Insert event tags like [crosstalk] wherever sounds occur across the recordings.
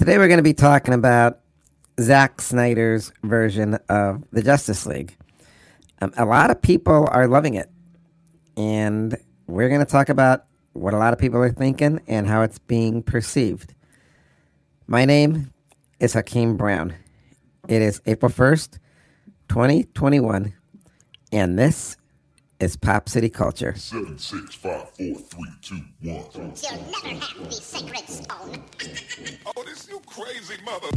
Today we're going to be talking about Zack Snyder's version of the Justice League. Um, a lot of people are loving it, and we're going to talk about what a lot of people are thinking and how it's being perceived. My name is Hakeem Brown. It is April 1st, 2021, and this is Pop City Culture. Seven, six, five, four, three, two, one. You'll never have the sacred stone. Oh, this you crazy mother.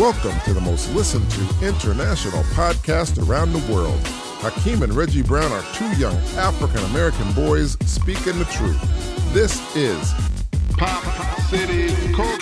Welcome to the most listened to international podcast around the world. Hakeem and Reggie Brown are two young African American boys speaking the truth. This is Pop City Culture.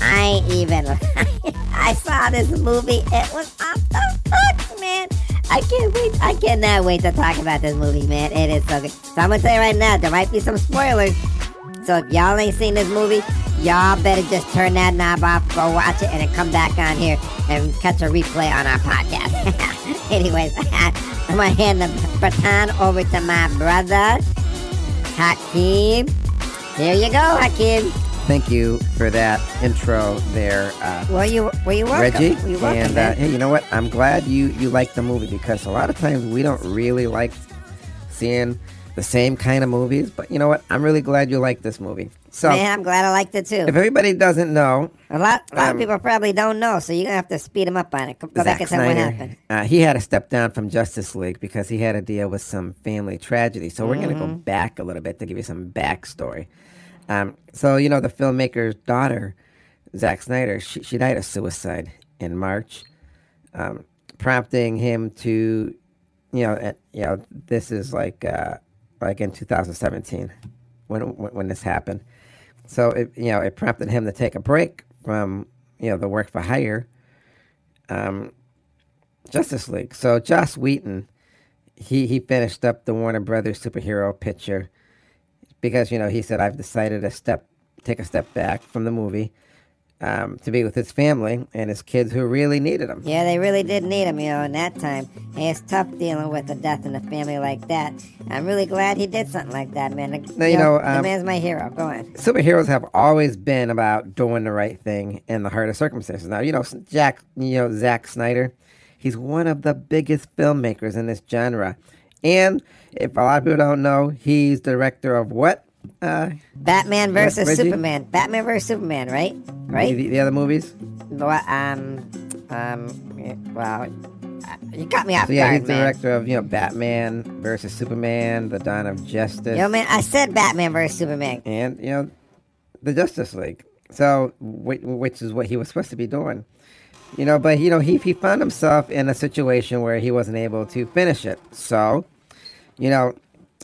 I ain't even. [laughs] I saw this movie. It was off the hook, man. I can't wait. I cannot wait to talk about this movie, man. It is so good. So I'm gonna tell you right now, there might be some spoilers. So if y'all ain't seen this movie, y'all better just turn that knob off, go watch it, and then come back on here and catch a replay on our podcast. [laughs] Anyways, [laughs] I'm gonna hand the baton over to my brother, Hakeem. Here you go, Hakeem. Thank you for that intro there. Uh, Were you were you welcome? Reggie. Were you welcome, and uh, hey, you know what? I'm glad you you like the movie because a lot of times we don't really like seeing the same kind of movies. But you know what? I'm really glad you like this movie. So Man, I'm glad I liked it too. if everybody doesn't know, A lot, a lot Um, of people probably don't know, so you're gonna have to speed them up on it. Go Zack back and tell what happened. uh, he had to step down from Justice League because he had to deal with some family tragedy. So we're going to go Mm-hmm. back a little bit to give you some backstory. Um, so you know, the filmmaker's daughter, Zack Snyder, she, she died of suicide in March, um, prompting him to, you know, at, you know, this is like uh, like in 2017 when when, when this happened. So it, you know, it prompted him to take a break from you know the work for hire. Um, Justice League. So Joss Whedon, he he finished up the Warner Brothers superhero picture because you know he said I've decided to step take a step back from the movie um, to be with his family and his kids who really needed him. Yeah, they really did need him, you know, in that time. And it's tough dealing with the death in a family like that. I'm really glad he did something like that, man. The, Now, you know, the um, man's my hero. Go on. Superheroes have always been about doing the right thing in the of circumstances. Now you know Jack, you know Zack Snyder, he's one of the biggest filmmakers in this genre, and if a lot of people don't know, he's director of what? Uh, Batman versus? Superman. Batman versus Superman, right? Right? the, the other movies. What, um, um, well, you got me off So yeah, guard, he's man. director of you know Batman versus Superman, The Dawn of Justice, Yo, man, I said Batman versus Superman. and you know the Justice League. So which, which is what he was supposed to be doing, you know. But you know he he found himself in a situation where he wasn't able to finish it. So, you know,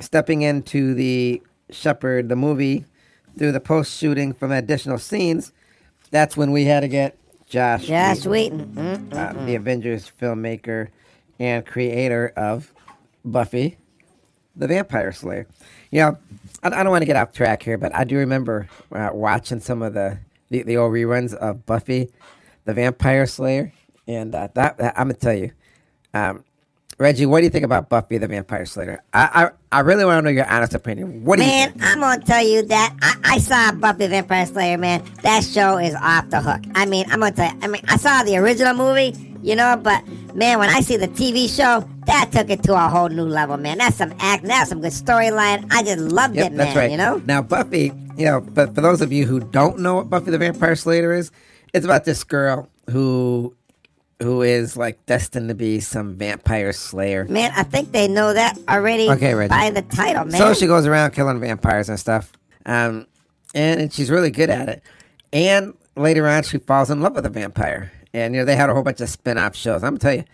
stepping into the Shepherd the movie through the post shooting from additional scenes, that's when we had to get Josh. Josh Whedon. Mm, uh, the Avengers filmmaker and creator of Buffy, the Vampire Slayer. You know, I, I don't want to get off track here, but I do remember uh, watching some of the, the, the old reruns of Buffy, the Vampire Slayer, and uh, that, that I'm gonna tell you, um, Reggie, what do you think about Buffy the Vampire Slayer? I I, I really want to know your honest opinion. What do you Man, think? I'm gonna tell you that I, I saw Buffy the Vampire Slayer, man. That show is off the hook. I mean, I'm gonna tell you, I mean, I saw the original movie, you know, but man, when I see the TV show, that took it to a whole new level, man. That's some act, that's some good storyline. I just loved Yep, it, man. right. You know? Now, Buffy, you know, but for those of you who don't know what Buffy the Vampire Slayer is, it's about this girl who who is like destined to be some vampire slayer. Man, I think they know that already Okay, Reggie. by the title, man. So she goes around killing vampires and stuff. Um, and, and she's really good at it. And later on, she falls in love with a vampire. And, you know, they had a whole bunch of spin off shows. I'm going to tell you,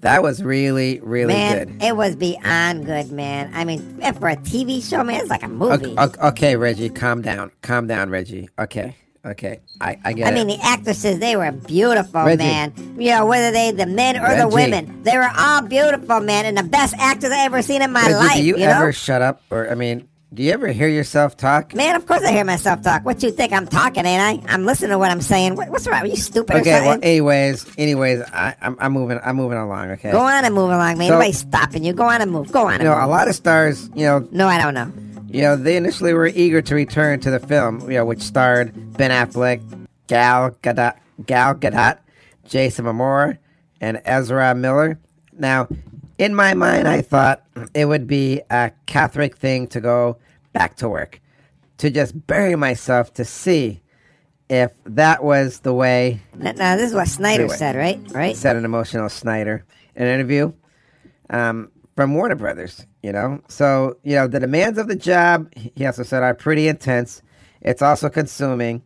That was really, really man, good. it was beyond good, man. I mean, for a TV show, man, it's like a movie. Okay, okay, okay, Reggie, calm down. Calm down, Reggie. Okay, okay. I, I get I it. mean, the actresses, they were beautiful, Reggie. man. You know, whether they the men or the Reggie. women, they were all beautiful, man, and the best actors I ever seen in my Reggie, life. do you, you ever know? shut up? Or, I mean, do you ever hear yourself talk? Man, of course I hear myself talk. What you think I'm talking, ain't I? I'm listening to what I'm saying. What, what's wrong? Are you stupid Okay, well, anyways, anyways, I, I'm, I'm moving, I'm moving along. Okay. Go on and move along, man. So- Nobody's stopping you. Go on and move. Go on You and know, move. a lot of stars, you know, No, I don't know. You know, they initially were eager to return to the film, you know, which starred Ben Affleck, Gal Gadot, Gal Gadot, Jason Momoa, and Ezra Miller. Now, in my mind, I thought it would be a Catholic thing to go back to work, to just bury myself to see if that was the way Now, now, this is what Snyder Anyway. said, right? Right? said an emotional Snyder in an interview um, from Warner Brothers. You know, so you know the demands of the job. He also said are pretty intense. It's also consuming,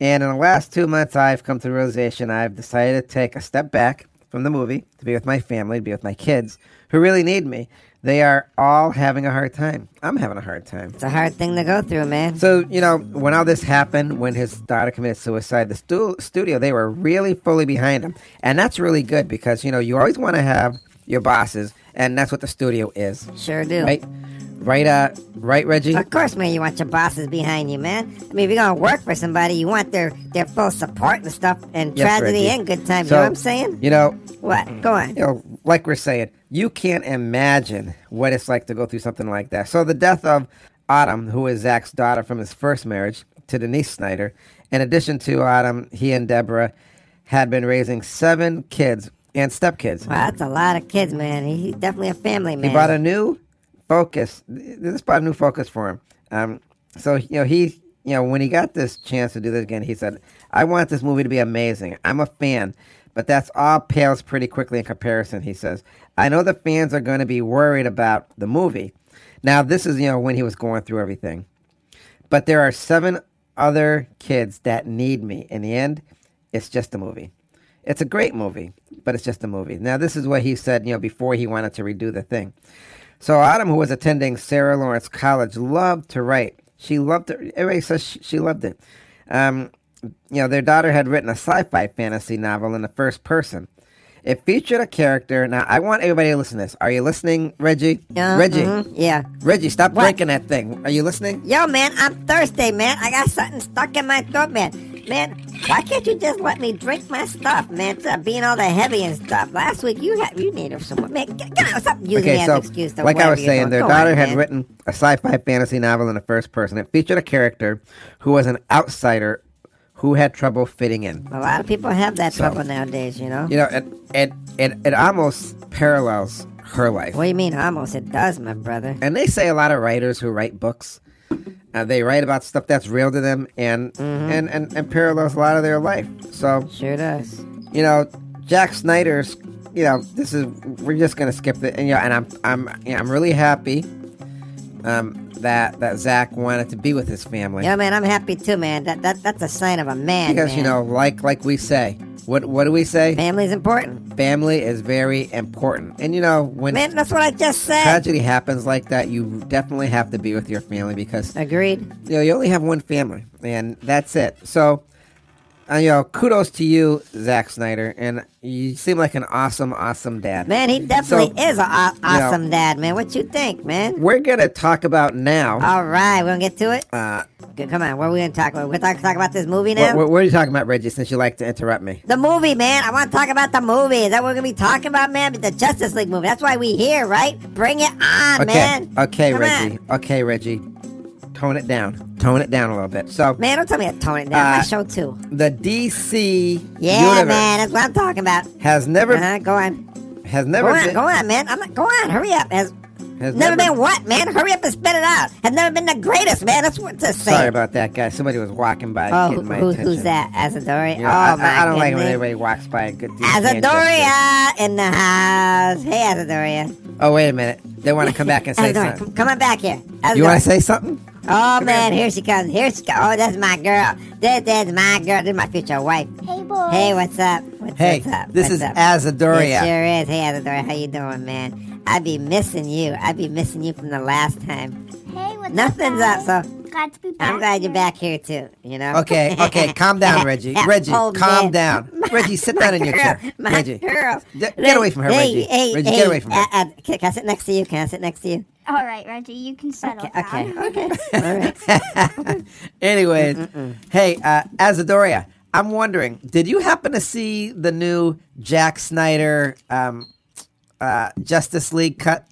and in the last two months, I've come to the realization I've decided to take a step back from the movie to be with my family, to be with my kids who really need me. They are all having a hard time. I'm having a hard time. It's a hard thing to go through, man. So, you know, when all this happened, when his daughter committed suicide, the stu- studio, they were really fully behind him. And that's really good because, you know, you always want to have your bosses, and that's what the studio is. Sure do. Right? Right, uh, right, Reggie? Of course, man, you want your bosses behind you, man. I mean, if you're gonna work for somebody, you want their their full support and stuff, and Yes, tragedy Reggie. and good times. So, you know what I'm saying? You know, What? Go on. you know, like we're saying, you can't imagine what it's like to go through something like that. So the death of Autumn, who is Zack's daughter from his first marriage to Denise Snyder, in addition to Autumn, he and Deborah had been raising seven kids and stepkids. Wow, that's a lot of kids, man. He- He's definitely a family man. He brought a new focus. This brought a new focus for him. Um, so you know he, you know, when he got this chance to do this again, he said, "I want this movie to be amazing. I'm a fan, but that's all pales pretty quickly in comparison." He says, "I know the fans are going to be worried about the movie. Now, this is you know when he was going through everything, but there are seven other kids that need me. In the end, it's just a movie." It's a great movie, but it's just a movie. Now, this is what he said, you know, before he wanted to redo the thing. So Autumn, who was attending Sarah Lawrence College, loved to write. She loved it. Everybody says she, she loved it. Um, you know, their daughter had written a sci-fi fantasy novel in the first person. It featured a character. Now, I want everybody to listen to this. Are you listening, Reggie? Uh, Reggie, mhm, Yeah. Reggie, stop What? breaking that thing. Are you listening? Yo, man, I'm thirsty, man. I got something stuck in my throat, man. Man, why can't you just let me drink my stuff, man? Of being all the heavy and stuff. Last week you had you needed some. Man, get, get out. Stop using me Okay, as an excuse. To like I was saying, their Go daughter on, had man. written a sci-fi fantasy novel in the first person. It featured a character who was an outsider who had trouble fitting in. A lot of people have that So- trouble nowadays, you know. You know, it it it, it almost parallels her life. What do you mean? Almost, it does, my brother. And they say a lot of writers who write books, uh, they write about stuff that's real to them and, Mm-hmm. and and and parallels a lot of their life. So Sure does. you know, Jack Snyder's. You know, this is we're just gonna skip it, and yeah, and I'm I'm you know, I'm really happy um, that that Zack wanted to be with his family Yeah, man, I'm happy too, man. That that that's a sign of a man. because you know, like like we say, what what do we say? family's important. Family is very important, and you know when Man, that's what I just said. tragedy happens like that, you definitely have to be with your family because Agreed. you know you only have one family, and that's it. So, uh, you know, kudos to you, Zack Snyder, and you seem like an awesome, awesome dad. Man, he definitely So, is an aw- know- awesome dad, man. What you think, man? We're gonna talk about now. All right, we're gonna get to it. Uh, Come on, what are we gonna talk about? We're gonna talk, talk about this movie what, now. what, what are you talking about, Reggie? Since you like to interrupt me. the movie, man. I want to talk about the movie. Is that what we're gonna be talking about, man? The Justice League movie. That's why we here, right? Bring it on, Okay, man. okay, Come Reggie. on. Okay, Reggie. Tone it down. Tone it down a little bit. So, Man, don't tell me to tone it down. Uh, My show too. the DC Yeah, universe man. That's what I'm talking about. has never Uh-huh, go on. has Go never on, been go on, man. I'm not, go on. Hurry up. Has has never been what, man? Hurry up and spit it out. Has never been the greatest, man. That's what to say. Sorry about that, guys. Somebody was walking by, Oh, who, who's that? Asadori? You know, oh I, my I, I don't like when goodness. everybody walks by a good. Azadoria in the house. Hey, Azadoria. Oh wait a minute. They want to come back and say Azadoria, something. come, on back here. Azadoria. You want to say something? Oh man, here she comes. Here she comes. Oh, that's my girl. This is my girl. This is my future wife. Hey, boy. Hey, what's up? What's Hey, What's up? this What's is up? Azadoria. It sure is. Hey, Azadoria, how you doing, man? I'd be missing you. I'd be missing you from the last time. Hey, what's up? Nothing's up? up, so guys? Glad to be back. I'm glad you're here. back here too. You know. Okay, okay, calm down, [laughs] Reggie. Reggie, calm man. down. [laughs] Reggie, sit down in your Girl, chair. My Reggie, girl. Get- get away from her, hey, Reggie. Hey, Reggie, hey, get away from her. Uh, uh, can, can I sit next to you? Can I sit next to you? All right, Reggie, you can settle Okay, down. okay, [laughs] okay. All right. Anyways, hey, uh, Azadoria, I'm wondering, did you happen to see the new Jack Snyder um, uh, Justice League cut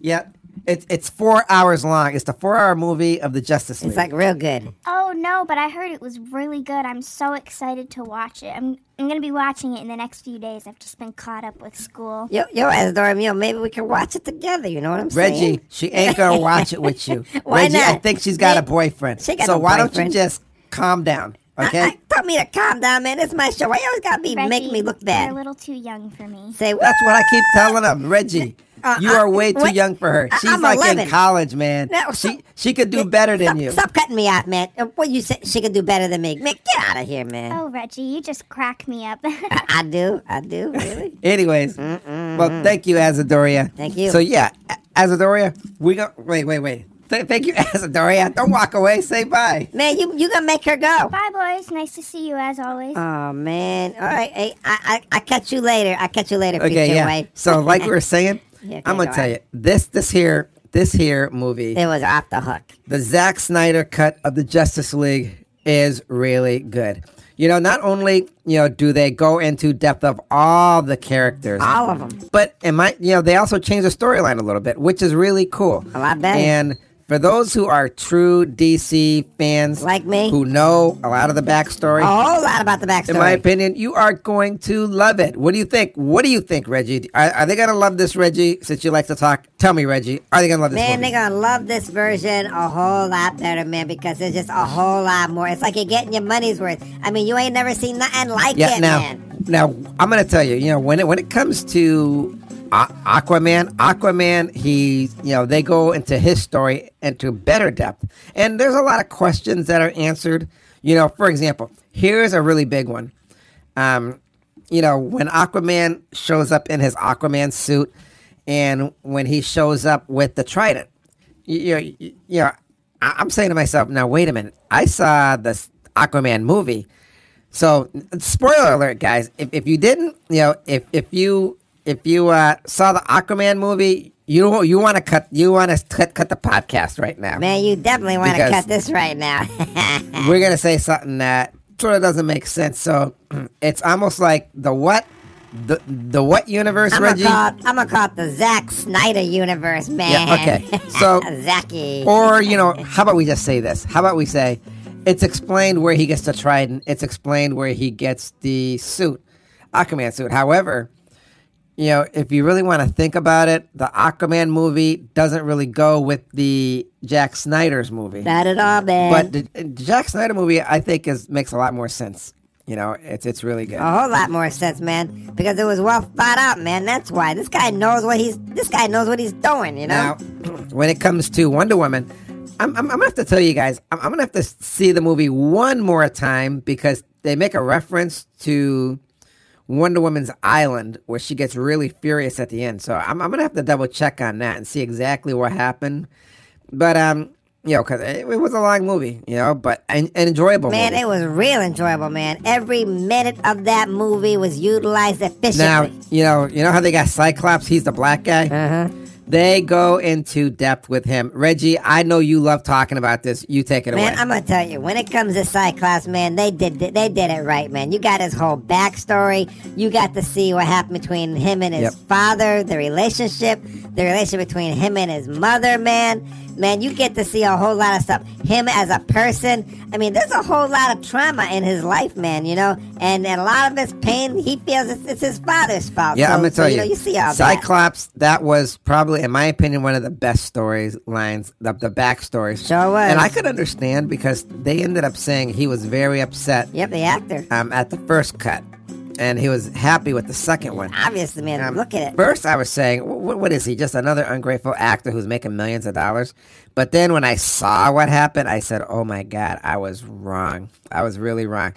yet? It's it's four hours long. It's the four hour movie of the Justice League. It's like real good. Oh no, but I heard it was really good. I'm so excited to watch it. I'm I'm gonna be watching it in the next few days. I've just been caught up with school. Yo, yo, Azdora, yo, maybe we can watch it together. You know what I'm saying? Reggie, she ain't gonna watch it with you. [laughs] Why Reggie, I think she's got a boyfriend. she got so no why don't you just calm down? Okay. I, I, tell me to calm down, man. It's my show. Why you always gotta be Reggie, making me look bad? You're a little too young for me. Say what? That's what I keep telling him, Reggie. Uh, you uh, are way too what? young for her. She's I'm like 11. in college, man. No, she so- she could do better than stop, you. Stop cutting me off, man. Uh, What you say? She could do better than me. Man, get out of here, man. Oh, Reggie, you just crack me up. I, I do. I do. Really? [laughs] [laughs] Anyways, well, thank you, Azadoria. Thank you. So yeah, A- Azadoria, we go. Wait, wait, wait. Th- thank you, [laughs] Azadoria. Don't walk away. Say bye. man, you you gonna make her go? Bye, boys. Nice to see you as always. Oh man. All right. Hey, I I I catch you later. I catch you later, Okay, yeah. wife. So like we were [laughs] saying, Yeah, okay, I'm gonna go tell on. you this this here this here movie, it was off the hook. the Zack Snyder cut of the Justice League is really good. You know, not only you know do they go into depth of all the characters, All of them. but it might you know they also change the storyline a little bit, which is really cool. A lot better. And for those who are true DC fans, Like me. who know a lot of the backstory, A whole lot about the backstory. in my opinion, you are going to love it. What do you think? What do you think, Reggie? Are, are they going to love this, Reggie? Since you like to talk, tell me, Reggie. Are they going to love this Man, movie? they're gonna love this version a whole lot better, man, because there's just a whole lot more. It's like you're getting your money's worth. I mean, you ain't never seen nothing like yeah. it, Now, man. now I'm going to tell you. You know, when it when it comes to Aquaman, Aquaman, he, you know, they go into his story into better depth, and there's a lot of questions that are answered. You know, for example, here's a really big one. Um, you know, when Aquaman shows up in his Aquaman suit, and when he shows up with the trident, you, you, you know, I- I'm saying to myself, now wait a minute, I saw this Aquaman movie, so spoiler alert, guys. If, if you didn't, you know, if if you if you uh, saw the Aquaman movie, you you want to cut you want to cut cut the podcast right now. Man, you definitely want to cut this right now. [laughs] We're gonna say something that sort of doesn't make sense. So [clears throat] it's almost like the what the the what universe, I'm gonna, Reggie? call it, I'm gonna call it the Zack Snyder universe, man. Yeah, okay. [laughs] So- Zacky. Or, you know, how about we just say this? How about we say it's explained where he gets the trident, it's explained where he gets the suit, Aquaman suit. However, you know, if you really want to think about it, the Aquaman movie doesn't really go with the Jack Snyder's movie. Not at all, man. but the, the Jack Snyder movie, I think, is makes a lot more sense. You know, it's it's really good. a whole lot more sense, man, because it was well thought out, man. That's why this guy knows what he's. This guy knows what he's doing. You know. Now, when it comes to Wonder Woman, I'm, I'm, I'm gonna have to tell you guys, I'm, I'm gonna have to see the movie one more time because they make a reference to Wonder Woman's island where she gets really furious at the end. So I'm, I'm gonna have to double check on that and see exactly what happened. But um, you know, because it, it was a long movie, you know, but an, an enjoyable Man, movie. it was real enjoyable, man. Every minute of that movie was utilized efficiently. Now, you know, you know how they got Cyclops? He's the black guy. uh-huh. They go into depth with him. Reggie, I know you love talking about this. You take it away. Man, I'm gonna tell you, when it comes to Cyclops, man, they did they did it right, man. You got his whole backstory. You got to see what happened between him and his Yep. father, the relationship, the relationship between him and his mother, man. Man, you get to see a whole lot of stuff. Him as a person. I mean, there's a whole lot of trauma in his life, man. You know, and, and a lot of his pain, he feels it's, it's his father's fault. Yeah, So- I'm gonna so, tell you. know, you see all that. Cyclops, that. was probably, in my opinion, one of the best stories lines, the, the backstories. Sure was. And I could understand because they ended up saying he was very upset Yep, the actor. um, at the first cut, and he was happy with the second one. Obviously, man. Um, look at it. First, I was saying, what, what is he? Just another ungrateful actor who's making millions of dollars? But then when I saw what happened, I said, oh my God, I was wrong. I was really wrong.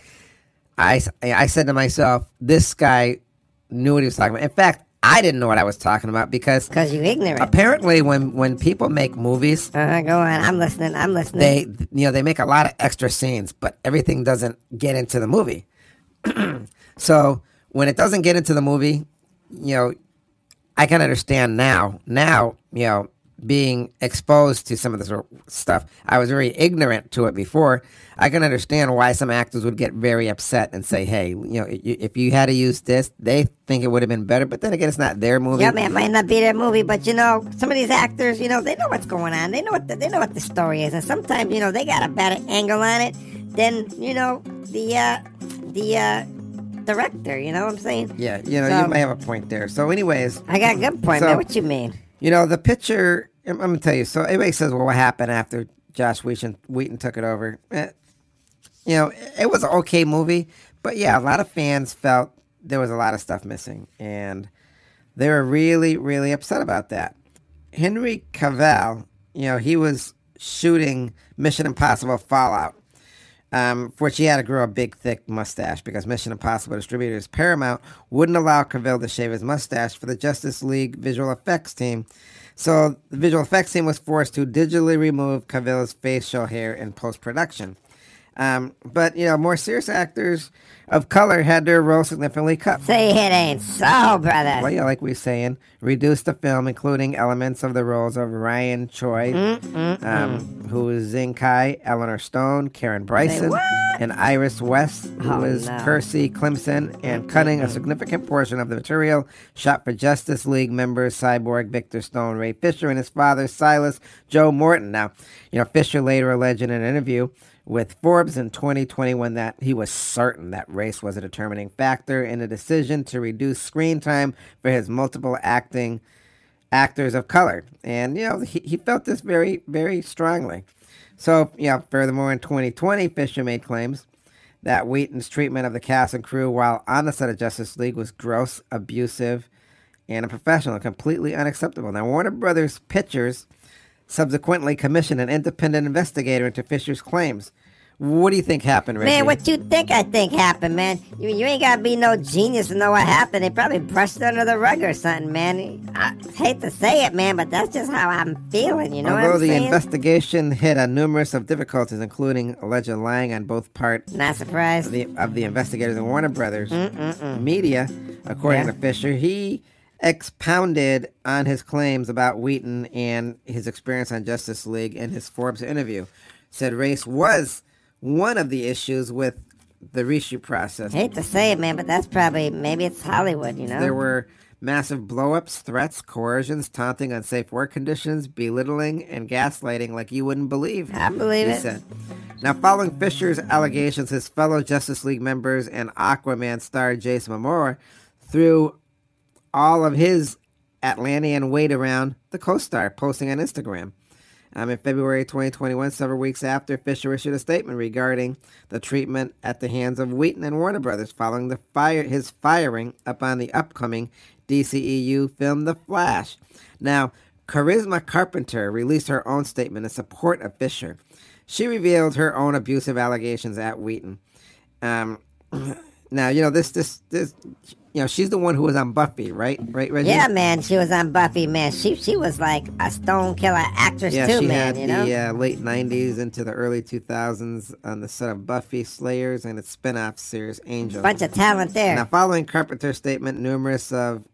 I, I said to myself, this guy knew what he was talking about. In fact, I didn't know what I was talking about because Because you ignorant. apparently when, when people make movies, Uh-huh, go on. I'm listening. I'm listening. they you know they make a lot of extra scenes, but everything doesn't get into the movie. [clears throat] so when it doesn't get into the movie, you know, I can understand now. Now, you know, being exposed to some of this stuff, I was very ignorant to it before. I can understand why some actors would get very upset and say, "Hey, you know, if you had to use this, they think it would have been better." But then again, it's not their movie. Yeah, man, it might not be their movie, but you know, some of these actors, you know, they know what's going on. They know what the, they know what the story is, and sometimes, you know, they got a better angle on it than you know the uh, the uh, director. You know what I'm saying? Yeah, you know, So- you might have a point there. So, anyways, I got a good point, So- man. What you mean? You know, the picture, I'm, to tell you. So everybody says, well, what happened after Josh Whedon, Whedon took it over? Eh, you know, it was an okay movie, but yeah, a lot of fans felt there was a lot of stuff missing. And they were really, really upset about that. Henry Cavill, you know, he was shooting Mission Impossible Fallout, um, for which he had to grow a big, thick mustache because Mission Impossible distributors Paramount wouldn't allow Cavill to shave his mustache for the Justice League visual effects team. So the visual effects team was forced to digitally remove Cavill's facial hair in post production. Um, but you know, more serious actors of color had their roles significantly cut. Say it ain't so, brother. Well, yeah, like we were saying, reduced the film, including elements of the roles of Ryan Choi, um, who is Zheng Kai, Eleanor Stone, Karen Bryson, and Iris West, who Oh, is no. Kiersey Clemons, and cutting a significant portion of the material shot for Justice League members Cyborg, Victor Stone, Ray Fisher, and his father Silas Joe Morton. Now, you know, Fisher later alleged in an interview with Forbes in 2021 that he was certain that race was a determining factor in the decision to reduce screen time for his multiple acting actors of color. And, you know, he, he felt this very, very strongly. So, yeah, furthermore, in 2020, Fisher made claims that Whedon's treatment of the cast and crew while on the set of Justice League was gross, abusive, and unprofessional, completely unacceptable. Now, Warner Brothers Pictures subsequently commissioned an independent investigator into Fisher's claims. What do you think happened, Reggie? Man, what you think I think happened, man? You, you ain't gotta be no genius to know what happened. They probably brushed it under the rug or something, man. I hate to say it, man, but that's just how I'm feeling, you know Although what I'm the saying? investigation hit on numerous of difficulties, including alleged lying on both parts Not surprised. of the, of the investigators and Warner Brothers media, according Yeah. to Fisher, he expounded on his claims about Whedon and his experience on Justice League in his Forbes interview. Said race was one of the issues with the reshoot process. Hate to say it, man, but that's probably maybe it's Hollywood, you know. There were massive blowups, threats, coercions, taunting, unsafe work conditions, belittling, and gaslighting like you wouldn't believe. I believe it. said. Now, following Fisher's allegations, his fellow Justice League members and Aquaman star Jason Momoa threw all of his Atlantean weight around the co-star, posting on Instagram. Um, in February 2021, several weeks after Fisher issued a statement regarding the treatment at the hands of Whedon and Warner Brothers following the fire his firing upon the upcoming DCEU film The Flash. Now, Charisma Carpenter released her own statement in support of Fisher. She revealed her own abusive allegations at Whedon. Um, [clears throat] now, you know this, this, this. You know, she's the one who was on Buffy, right? Right, Reggie? Yeah, man, she was on Buffy, man. She she was like a stone killer actress Yeah, too, she man. had You know. the uh, late '90s into the early 2000s on the set of Buffy Slayers and its spin-off series Angel. Bunch of talent there. Now, following Carpenter's statement, numerous of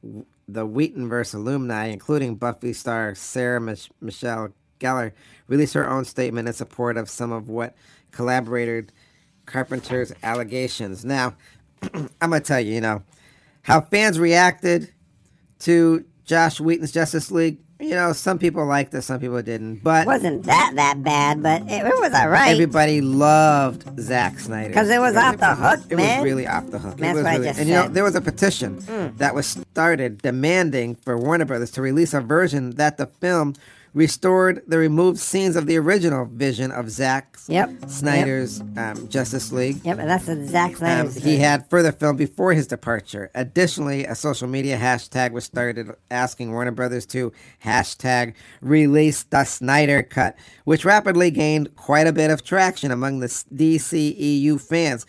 the Whedonverse alumni, including Buffy star Sarah Mich- Michelle Gellar, released her own statement in support of some of what collaborated Carpenter's allegations. Now, [clears throat] I'm gonna tell you, you know, how fans reacted to Josh Whedon's Justice League. You know, some people liked it, some people didn't, but it wasn't that that bad, but it, it was alright. everybody loved Zack Snyder because it was off the hook, It man. was really off the hook. That's what I just and you know, there was a petition mm. that was started demanding for Warner Brothers to release a version that the film restored the removed scenes of the original vision of Zack Yep. Snyder's um, Justice League. Yep, and that's the Zack Um, he had further filmed before his departure. Additionally, a social media hashtag was started asking Warner Brothers to hashtag release the Snyder Cut, which rapidly gained quite a bit of traction among the DCEU fans.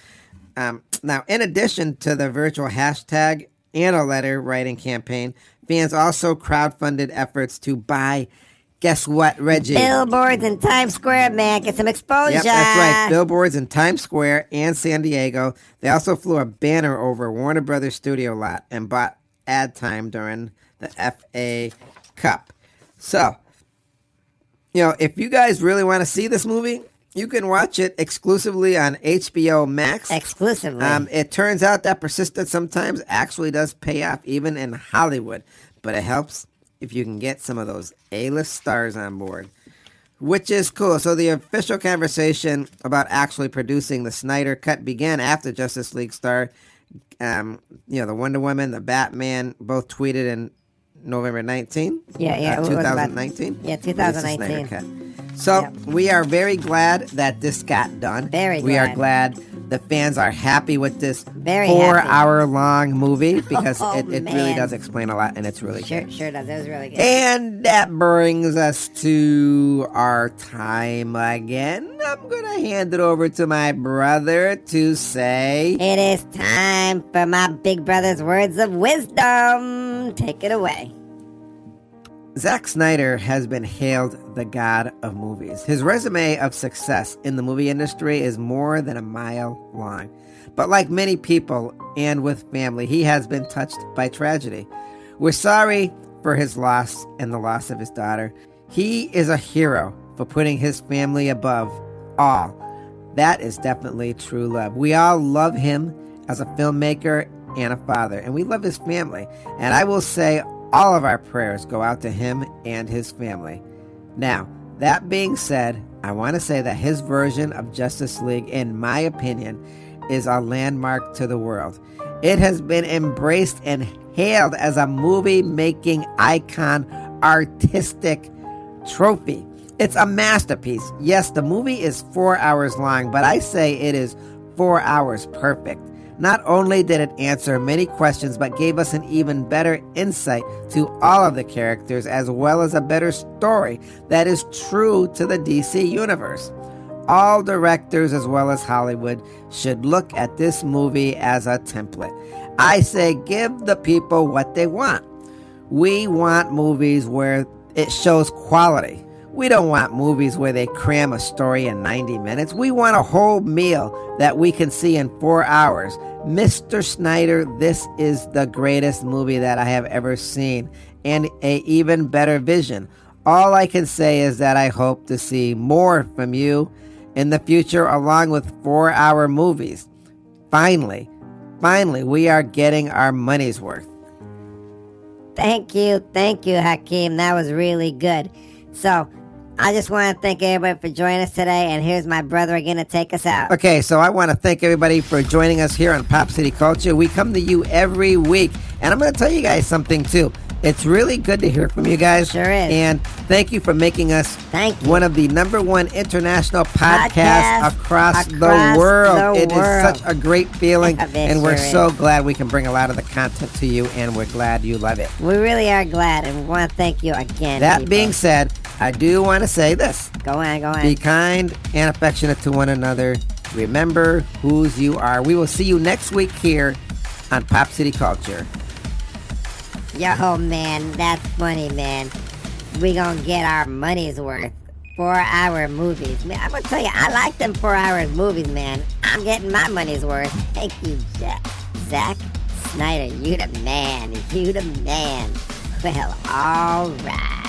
Um, now, in addition to the virtual hashtag and a letter writing campaign, fans also crowdfunded efforts to buy. Guess what, Reggie? Billboards in Times Square, man. Get some exposure. Yep, that's right. Billboards in Times Square and San Diego. They also flew a banner over Warner Brothers studio lot and bought ad time during the FA Cup. So, you know, if you guys really want to see this movie, you can watch it exclusively on HBO Max. Exclusively. Um, it turns out that persistence sometimes actually does pay off, even in Hollywood. But it helps if you can get some of those A-list stars on board, which is cool. So the official conversation about actually producing the Snyder Cut began after Justice League star, Um, you know, the Wonder Woman, the Batman, both tweeted in November 19. Yeah, yeah, uh, it about- 2019. yeah, Released the Snyder 2019. Cut. So we are very glad that this got done. Very We are glad. The fans are happy with this Very four happy. hour long movie [laughs] because Oh, it, it really man. does explain a lot and it's really sure, good. sure does. It was really good. And that brings us to our time again. I'm going to hand it over to my brother to say. It is time for my big brother's words of wisdom. Take it away. Zack Snyder has been hailed the god of movies. His resume of success in the movie industry is more than a mile long. But like many people and with family, he has been touched by tragedy. We're sorry for his loss and the loss of his daughter. He is a hero for putting his family above all. That is definitely true love. We all love him as a filmmaker and a father, and we love his family. And I will say, all of our prayers go out to him and his family. Now, that being said, I want to say that his version of Justice League, in my opinion, is a landmark to the world. It has been embraced and hailed as a movie making icon, artistic trophy. It's a masterpiece. Yes, the movie is four hours long, but I say it is four hours perfect. Not only did it answer many questions, but gave us an even better insight to all of the characters, as well as a better story that is true to the DC universe. All directors, as well as Hollywood, should look at this movie as a template. I say give the people what they want. We want movies where it shows quality. We don't want movies where they cram a story in 90 minutes. We want a whole meal that we can see in four hours. Mr. Snyder, this is the greatest movie that I have ever seen, and a even better vision. All I can say is that I hope to see more from you in the future, along with four hour movies. Finally, finally, we are getting our money's worth. Thank you, thank you, Hakeem. That was really good. So, I just want to thank everybody for joining us today, and here's my brother again to take us out. Okay, so I want to thank everybody for joining us here on Pop City Culture. We come to you every week, and I'm going to tell you guys something too. It's really good to hear from you guys. Sure is. And thank you for making us Thank you. one of the number one international podcasts Podcast across, the world. the It is world. such a great feeling, [laughs] and we're sure so is. glad we can bring a lot of the content to you, and we're glad you love it. We really are glad, and we want to thank you again. That people. being said, I do want to say this. go on, go on. Be kind and affectionate to one another. Remember whose you are. We will see you next week here on Pop City Culture. Yo, man, that's funny, man. We gonna get our money's worth. Four-hour movies, man. I'm gonna tell you, I like them four-hour movies, man. I'm getting my money's worth. Thank you, Jack. Zack Snyder. You the man. You the man. Well, all right.